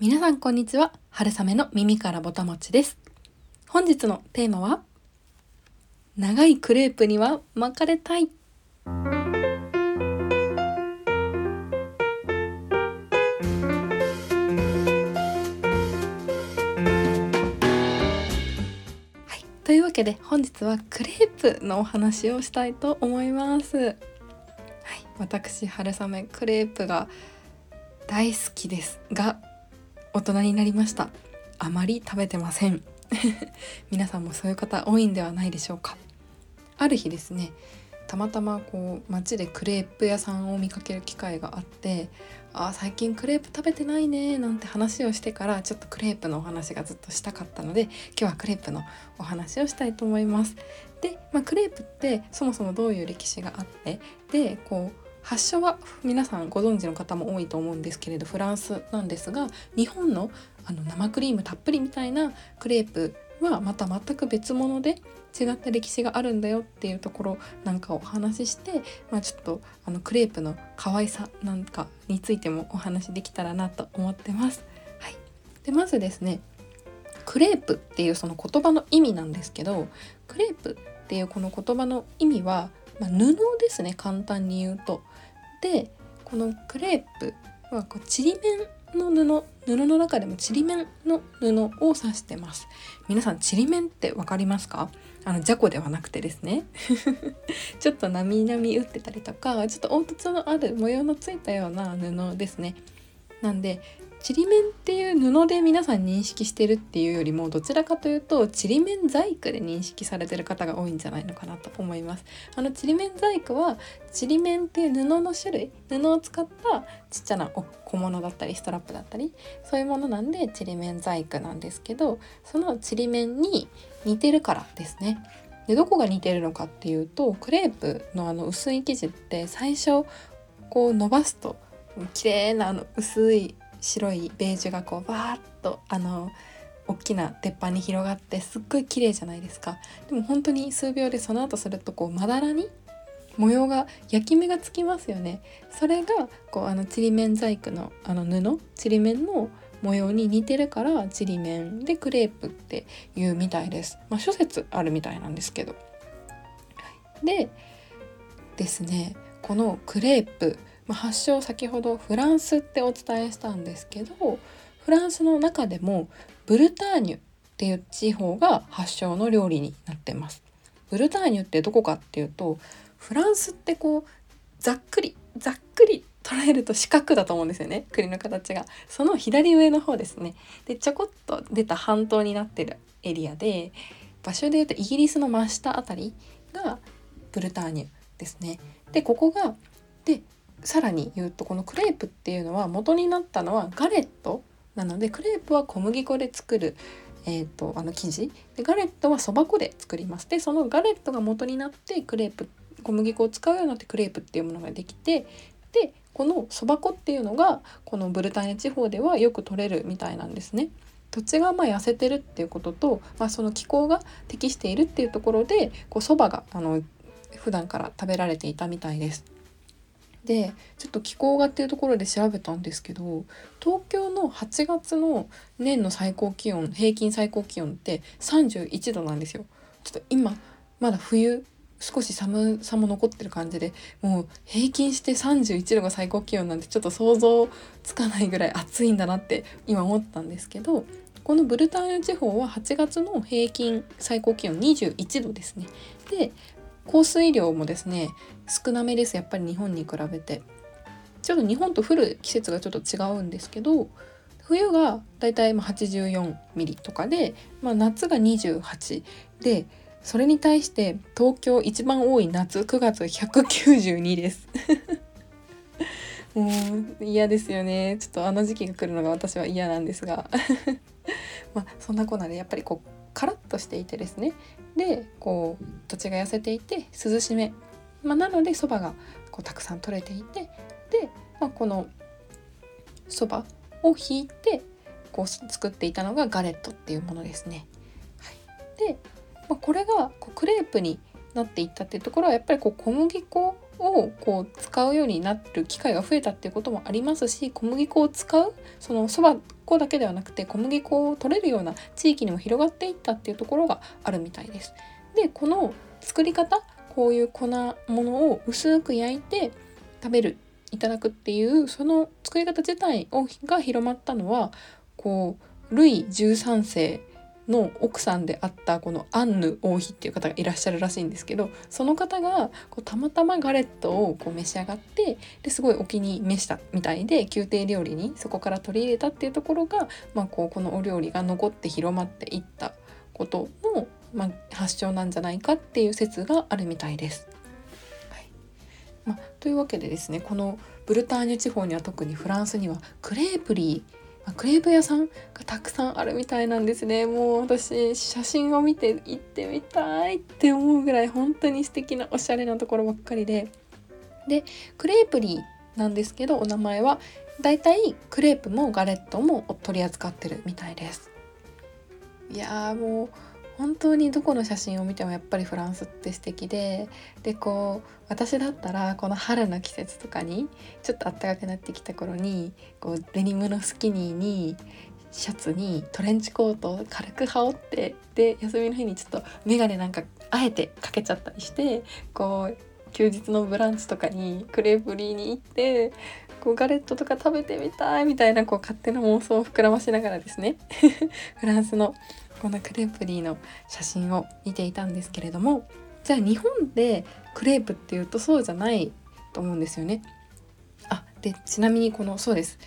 皆さんこんにちは。春雨の耳からぼたもちです。本日のテーマは長いクレープには巻かれたい。はい。というわけで本日はクレープのお話をしたいと思います。はい。私春雨クレープが大好きですが大人になりました。あまり食べてません。皆さんもそういう方多いんではないでしょうか。ある日ですねたまたまこう街でクレープ屋さんを見かける機会があって「あ最近クレープ食べてないね」なんて話をしてからちょっとクレープのお話がずっとしたかったので今日はクレープのお話をしたいと思います。で、まあ、クレープってそもそもどういう歴史があってでこう発祥は皆さんご存知の方も多いと思うんですけれどフランスなんですが日本のあの生クリームたっぷりみたいなクレープはまた全く別物で違った歴史があるんだよっていうところなんかをお話しして、まあ、ちょっとあのクレープの可愛さなんかについてもお話できたらなと思ってます。はい、でまずですねクレープっていうその言葉の意味なんですけどクレープっていうこの言葉の意味は、まあ、布ですね簡単に言うと。でこのクレープはこうちりめんの布布の中でもちりめんの布を指してます。皆さんちりめんって分かりますか？あのじゃこではなくてですね。ちょっとなみなみ打ってたりとかちょっと凹凸のある模様のついたような布ですね。なんでちりめんっていう布で皆さん認識してるっていうよりもどちらかというとちりめん細工で認識されてる方が多いんじゃないのかなと思います。あのちりめん細工はちりめんっていう布の種類布を使ったちっちゃな小物だったりストラップだったりそういうものなんでちりめん細工なんですけどそのちりめんに似てるからですね。でどこが似てるのかっていうとクレープのあの薄い生地って最初こう伸ばすと綺麗なあの薄い白いベージュがこうバーッとあの大きな鉄板に広がってすっごい綺麗じゃないですか。でも本当に数秒でその後するとこうまだらに模様が焼き目がつきますよね。それがこうあのちりめん細工のあの布ちりめんの模様に似てるからちりめんでクレープっていうみたいです。まあ諸説あるみたいなんですけど。でですねこのクレープまあ、発祥先ほどフランスってお伝えしたんですけどフランスの中でもブルターニュっていう地方が発祥の料理になってます。ブルターニュってどこかっていうとフランスってこうざっくりざっくり捉えると四角だと思うんですよね。国の形が。その左上の方ですね。でちょこっと出た半島になってるエリアで場所でいうとイギリスの真下あたりがブルターニュですね。でここがでさらに言うとこのクレープっていうのは元になったのはガレットなのでクレープは小麦粉で作る、えーと、あの生地でガレットはそば粉で作りますでそのガレットが元になってクレープ小麦粉を使うようになってクレープっていうものができてでこのそば粉っていうのがこのブルターニュ地方ではよく取れるみたいなんですね。土地がまあ痩せてるっていうことと、まあ、その気候が適しているっていうところでこうそばがあの普段から食べられていたみたいです。でちょっと気候がっていうところで調べたんですけど東京の8月の年の最高気温平均最高気温って31度なんですよ。ちょっと今まだ冬少し寒さも残ってる感じでもう平均して31度が最高気温なんてちょっと想像つかないぐらい暑いんだなって今思ったんですけどこのブルターニュ地方は8月の平均最高気温21度ですね。で降水量もですね少なめですやっぱり日本に比べて。ちょっと日本と降る季節がちょっと違うんですけど冬がだいたい84ミリとかで、まあ、夏が28でそれに対して東京一番多い夏9月192です。もう嫌ですよね。ちょっとあの時期が来るのが私は嫌なんですが。まあそんなこんなでやっぱりこうカラッとしていてですね。でこう土地が痩せていて涼しめ、まあ、なのでそばがこうたくさん取れていて。で、まあ、このそばをひいてこう作っていたのがガレットっていうものですね。はい、で、まあ、これがこうクレープになっていったっていうところはやっぱりこう小麦粉をこう使うようになる機会が増えたっていうこともありますし小麦粉を使うそのそば粉だけではなくて小麦粉を取れるような地域にも広がっていったっていうところがあるみたいです。でこの作り方こういう粉ものを薄く焼いて食べるいただくっていうその作り方自体をが広まったのはこうルイ13世の奥さんであったこのアンヌ王妃っていう方がいらっしゃるらしいんですけどその方がこうたまたまガレットをこう召し上がってですごいお気に召したみたいで宮廷料理にそこから取り入れたっていうところが、まあ、こうこのお料理が残って広まっていったことの、まあ、発祥なんじゃないかっていう説があるみたいです。はいまあ、というわけでですねこのブルターニュ地方には特にフランスにはクレープリーまクレープ屋さんがたくさんあるみたいなんですね。もう私写真を見て行ってみたいって思うぐらい本当に素敵なおしゃれなところばっかりで。でクレープリーなんですけどお名前はだいたいクレープもガレットも取り扱ってるみたいです。いやーもう本当にどこの写真を見てもやっぱりフランスって素敵ででこう私だったらこの春の季節とかにちょっと暖かくなってきた頃にこうデニムのスキニーにシャツにトレンチコートを軽く羽織ってで休みの日にちょっと眼鏡なんかあえてかけちゃったりしてこう休日のブランチとかにクレープリーに行ってこうガレットとか食べてみたいみたいなこう勝手な妄想を膨らましながらですね。フランスのこのクレープリーの写真を見ていたんですけれどもじゃあ日本でクレープっていうとそうじゃないと思うんですよね。あでちなみにこのそうです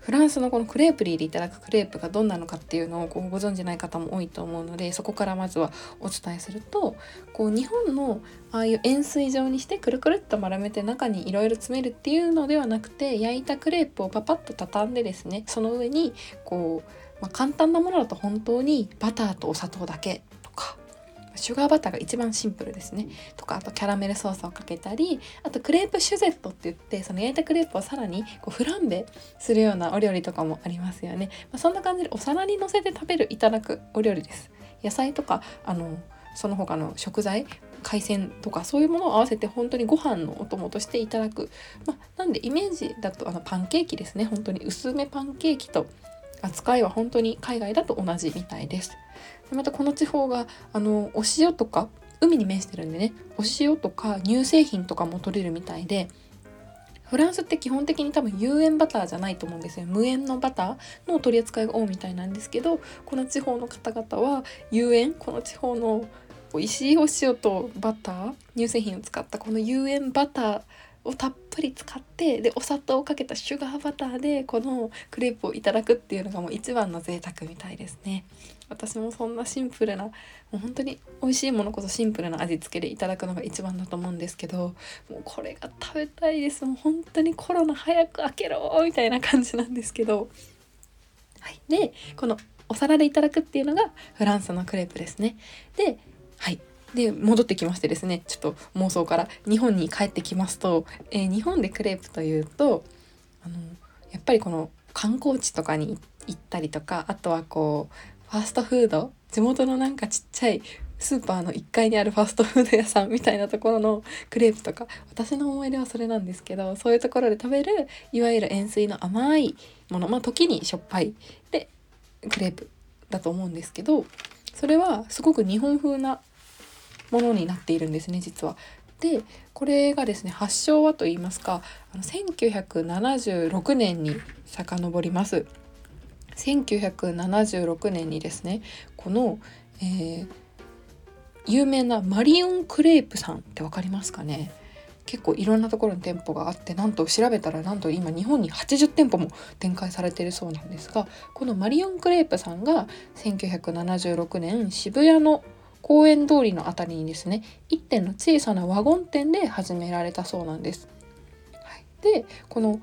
フランスのこのクレープリーでいただくクレープがどんなのかっていうのをこうご存じない方も多いと思うのでそこからまずはお伝えするとこう日本のああいう円錐状にしてくるくるっと丸めて中にいろいろ詰めるっていうのではなくて焼いたクレープをパパッと畳んでですねその上にこうまあ、簡単なものだと本当にバターとお砂糖だけとかシュガーバターが一番シンプルですね。とかあとキャラメルソースをかけたりあとクレープシュゼットって言ってその焼いたクレープをさらにこうフランベするようなお料理とかもありますよね、まあ、そんな感じでお皿にのせて食べるいただくお料理です。野菜とかあのその他の食材海鮮とかそういうものを合わせて本当にご飯のお供としていただく、まあ、なんでイメージだとあのパンケーキですね。本当に薄めパンケーキと扱いは本当に海外だと同じみたいです。でまたこの地方があのお塩とか海に面してるんでねお塩とか乳製品とかも取れるみたいでフランスって基本的に多分有塩バターじゃないと思うんですよ無塩のバターの取り扱いが多いみたいなんですけどこの地方の方々は有塩この地方の美味しいお塩とバター乳製品を使ったこの有塩バターをたっぷり使ってでお砂糖をかけたシュガーバターでこのクレープをいただくっていうのがもう一番の贅沢みたいですね。私もそんなシンプルなもう本当に美味しいものこそシンプルな味付けでいただくのが一番だと思うんですけどもうこれが食べたいです。もう本当にコロナ早く開けろみたいな感じなんですけど。はい。でこのお皿でいただくっていうのがフランスのクレープですね。ではい。で戻ってきましてですねちょっと妄想から日本に帰ってきますと、えー、日本でクレープというとあのやっぱりこの観光地とかに行ったりとかあとはこうファーストフード地元のなんかちっちゃいスーパーの1階にあるファーストフード屋さんみたいなところのクレープとか私の思い出はそれなんですけどそういうところで食べるいわゆる塩水の甘いものまあ時にしょっぱいでクレープだと思うんですけどそれはすごく日本風なものになっているんですね実は。でこれがですね発祥はと言いますかあの1976年に遡ります。1976年にですねこの、えー、有名なマリオンクレープさんって分かりますかね？結構いろんなところに店舗があってなんと調べたらなんと今日本に80店舗も展開されているそうなんですがこのマリオンクレープさんが1976年渋谷の公園通りの辺りにですね1店の小さなワゴン店で始められたそうなんです。はい、でこの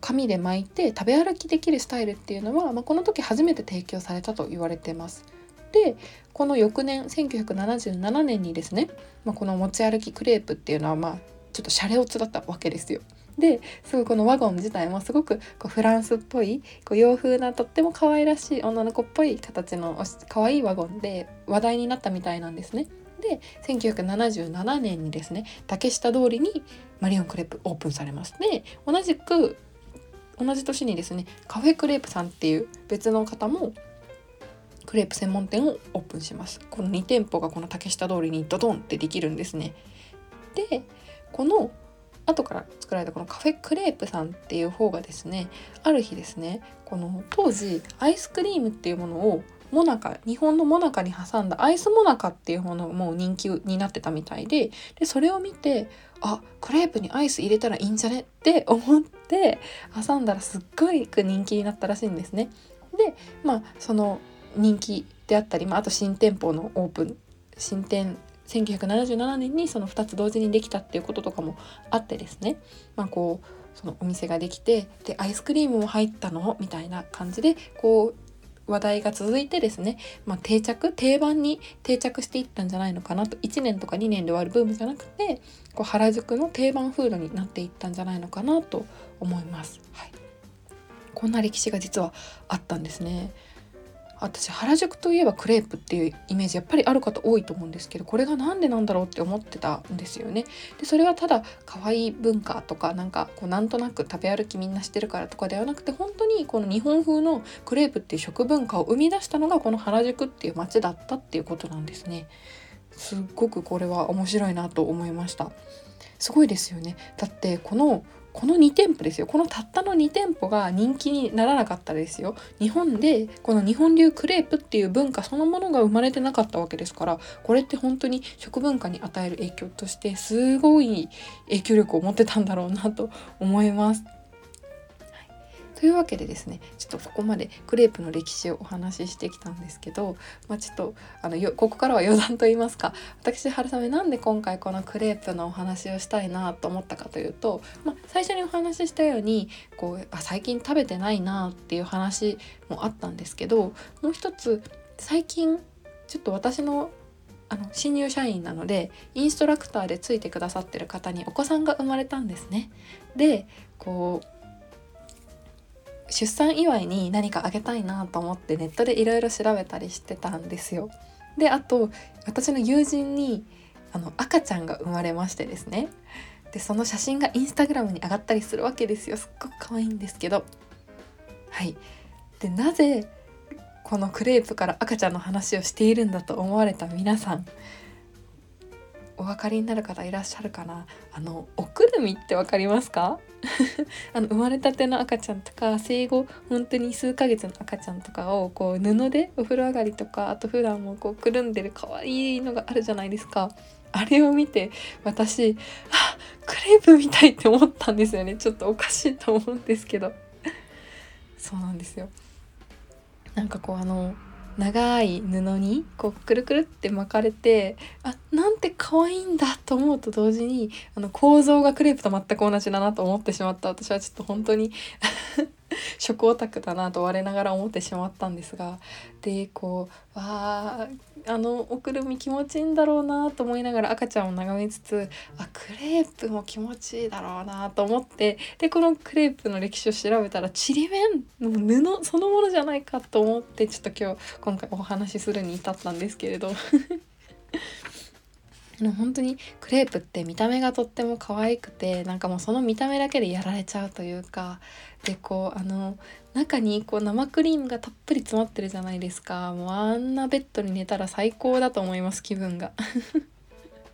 紙で巻いて食べ歩きできるスタイルっていうのは、まあ、この時初めて提供されたと言われてます。でこの翌年1977年にですね、まあ、この持ち歩きクレープっていうのはまあちょっとシャレオツだったわけですよ。ですごいこのワゴン自体もすごくこうフランスっぽいこう洋風なとっても可愛らしい女の子っぽい形の可愛いワゴンで話題になったみたいなんですね。で1977年にですね竹下通りにマリオンクレープオープンされます。で同じく同じ年にですねカフェクレープさんっていう別の方もクレープ専門店をオープンします。この2店舗がこの竹下通りにドドンってできるんですね。でこの後から作られたこのカフェクレープさんっていう方がですねある日ですねこの当時アイスクリームっていうものをモナカ日本のモナカに挟んだアイスモナカっていうものも人気になってたみたいででそれを見てあクレープにアイス入れたらいいんじゃねって思って挟んだらすっごい人気になったらしいんですね。でまあその人気であったり、まあ、あと新店舗のオープン新店1977年にその2つ同時にできたっていうこととかもあってですね、まあ、こうそのお店ができてでアイスクリームも入ったのみたいな感じでこう話題が続いてですね、まあ、定着定番に定着していったんじゃないのかなと1年とか2年で終わるブームじゃなくてこう原宿の定番フードになっていったんじゃないのかなと思います。はい、こんな歴史が実はあったんですね。私原宿といえばクレープっていうイメージやっぱりある方多いと思うんですけどこれが何でなんだろうって思ってたんですよね。でそれはただ可愛い文化とかなんかこうなんとなく食べ歩きみんなしてるからとかではなくて本当にこの日本風のクレープっていう食文化を生み出したのがこの原宿っていう街だったっていうことなんですね。すっごくこれは面白いなと思いました。すごいですよね。だってこのこの2店舗ですよこのたったの2店舗が人気にならなかったですよ日本でこの日本流クレープっていう文化そのものが生まれてなかったわけですからこれって本当に食文化に与える影響としてすごい影響力を持ってたんだろうなと思います。というわけでですねちょっとここまでクレープの歴史をお話ししてきたんですけど、まあ、ちょっとあのよここからは余談と言いますか私春雨なんで今回このクレープのお話をしたいなと思ったかというと、まあ、最初にお話ししたようにこうあ最近食べてないなっていう話もあったんですけどもう一つ最近ちょっと私のあの新入社員なのでインストラクターでついてくださってる方にお子さんが生まれたんですね。でこう出産祝いに何かあげたいなと思ってネットでいろいろ調べたりしてたんですよ。であと私の友人にあの赤ちゃんが生まれましてですね。でその写真がインスタグラムに上がったりするわけですよ。すっごく可愛いんですけど。はい。でなぜこのクレープから赤ちゃんの話をしているんだと思われた皆さん。お分かりになる方いらっしゃるかな？あのおくるみって分かりますか？あの生まれたての赤ちゃんとか生後本当に数ヶ月の赤ちゃんとかをこう布でお風呂上がりとかあと普段もこうくるんでる可愛いのがあるじゃないですか。あれを見て私あクレープみたいって思ったんですよね。ちょっとおかしいと思うんですけど。そうなんですよ。なんかこうあの長い布にこうくるくるって巻かれてあなんて可愛いんだと思うと同時にあの構造がクレープと全く同じだなと思ってしまった。私はちょっと本当に 食オタクだなと我ながら思ってしまったんですがでこうわああのおくるみ気持ちいいんだろうなと思いながら赤ちゃんを眺めつつあクレープも気持ちいいだろうなと思ってでこのクレープの歴史を調べたらちりめんの布そのものじゃないかと思ってちょっと今日今回お話しするに至ったんですけれど。本当にクレープって見た目がとっても可愛くてなんかもうその見た目だけでやられちゃうというかでこうあの中にこう生クリームがたっぷり詰まってるじゃないですか。もうあんなベッドに寝たら最高だと思います気分が。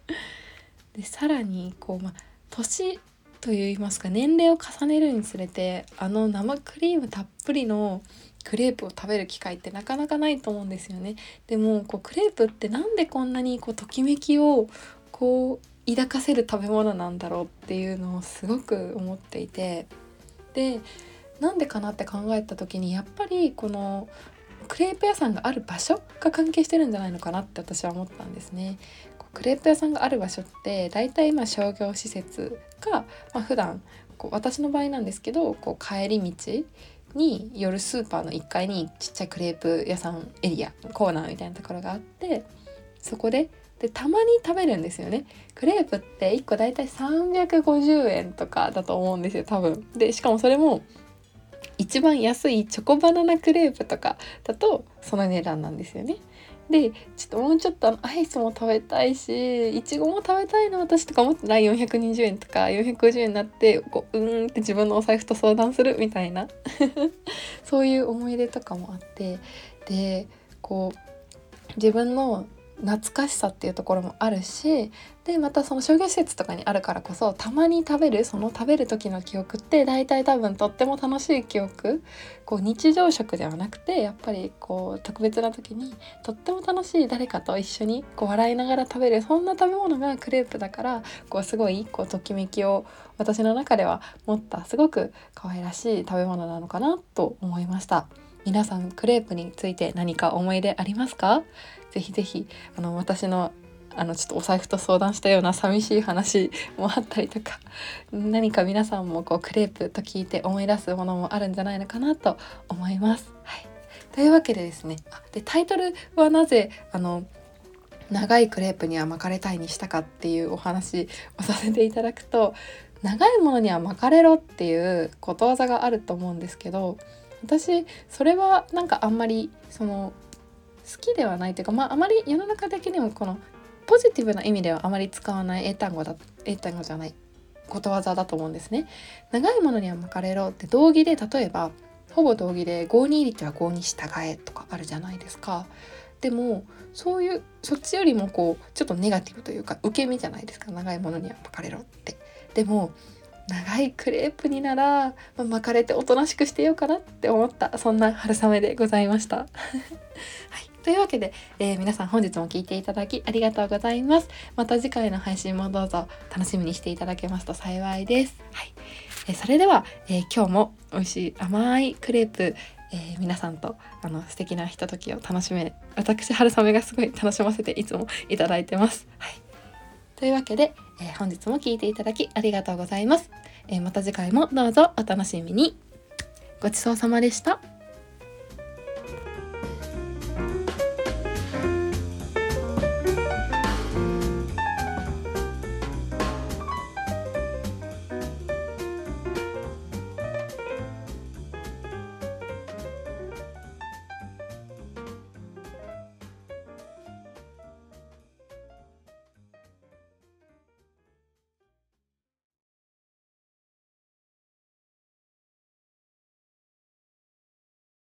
でさらにこう、ま、年といいますか年齢を重ねるにつれてあの生クリームたっぷりのクレープを食べる機会ってなかなかないと思うんですよね。でもこうクレープって何でこんなにこうときめきをこう抱かせる食べ物なんだろうっていうのをすごく思っていてでなんでかなって考えた時にやっぱりこのクレープ屋さんがある場所が関係してるんじゃないのかなって私は思ったんですね。クレープ屋さんがある場所って大体まあ商業施設が、まあ、普段こう私の場合なんですけどこう帰り道に夜スーパーの1階にちっちゃいクレープ屋さんエリアコーナーみたいなところがあってそこででたまに食べるんですよね。クレープって1個だいたい350円とかだと思うんですよ多分。でしかもそれも一番安いチョコバナナクレープとかだとその値段なんですよね。でちょっともうちょっとアイスも食べたいしいちごも食べたいな私とか思ってない。420円とか450円になってこううーんって自分のお財布と相談するみたいな。そういう思い出とかもあってでこう自分の懐かしさっていうところもあるしでまたその商業施設とかにあるからこそたまに食べるその食べる時の記憶って大体多分とっても楽しい記憶こう日常食ではなくてやっぱりこう特別な時にとっても楽しい誰かと一緒にこう笑いながら食べるそんな食べ物がクレープだからこうすごいこうときめきを私の中では持ったすごく可愛らしい食べ物なのかなと思いました。皆さんクレープについて何か思い出ありますか？ぜひぜひあの私のあのちょっとお財布と相談したような寂しい話もあったりとか何か皆さんもこうクレープと聞いて思い出すものもあるんじゃないのかなと思います。はい、というわけでですねあでタイトルはなぜあの長いクレープには巻かれたいにしたかっていうお話をさせていただくと長いものには巻かれろっていうことわざがあると思うんですけど私それはなんかあんまりその好きではないというかまああまり世の中的にもこのポジティブな意味ではあまり使わない英単語だ英単語じゃないことわざだと思うんですね。長いものには巻かれろって道義で例えばほぼ道義で5に入りては5に従えとかあるじゃないですか。でもそういうそっちよりもこうちょっとネガティブというか受け身じゃないですか長いものには巻かれろって。でも長いクレープになら、まあ、巻かれておとなしくしてようかなって思ったそんな春雨でございました。はいというわけで、えー、皆さん本日も聴いていただきありがとうございます。また次回の配信もどうぞ楽しみにしていただけますと幸いです。はい。えー、それでは、えー、今日も美味しい甘いクレープ、え皆さんとあの素敵なひとときを楽しめ私春雨がすごい楽しませていつもいただいてます。はい。というわけで、え本日も聴いていただきありがとうございます。えまた次回もどうぞお楽しみに。ごちそうさまでした。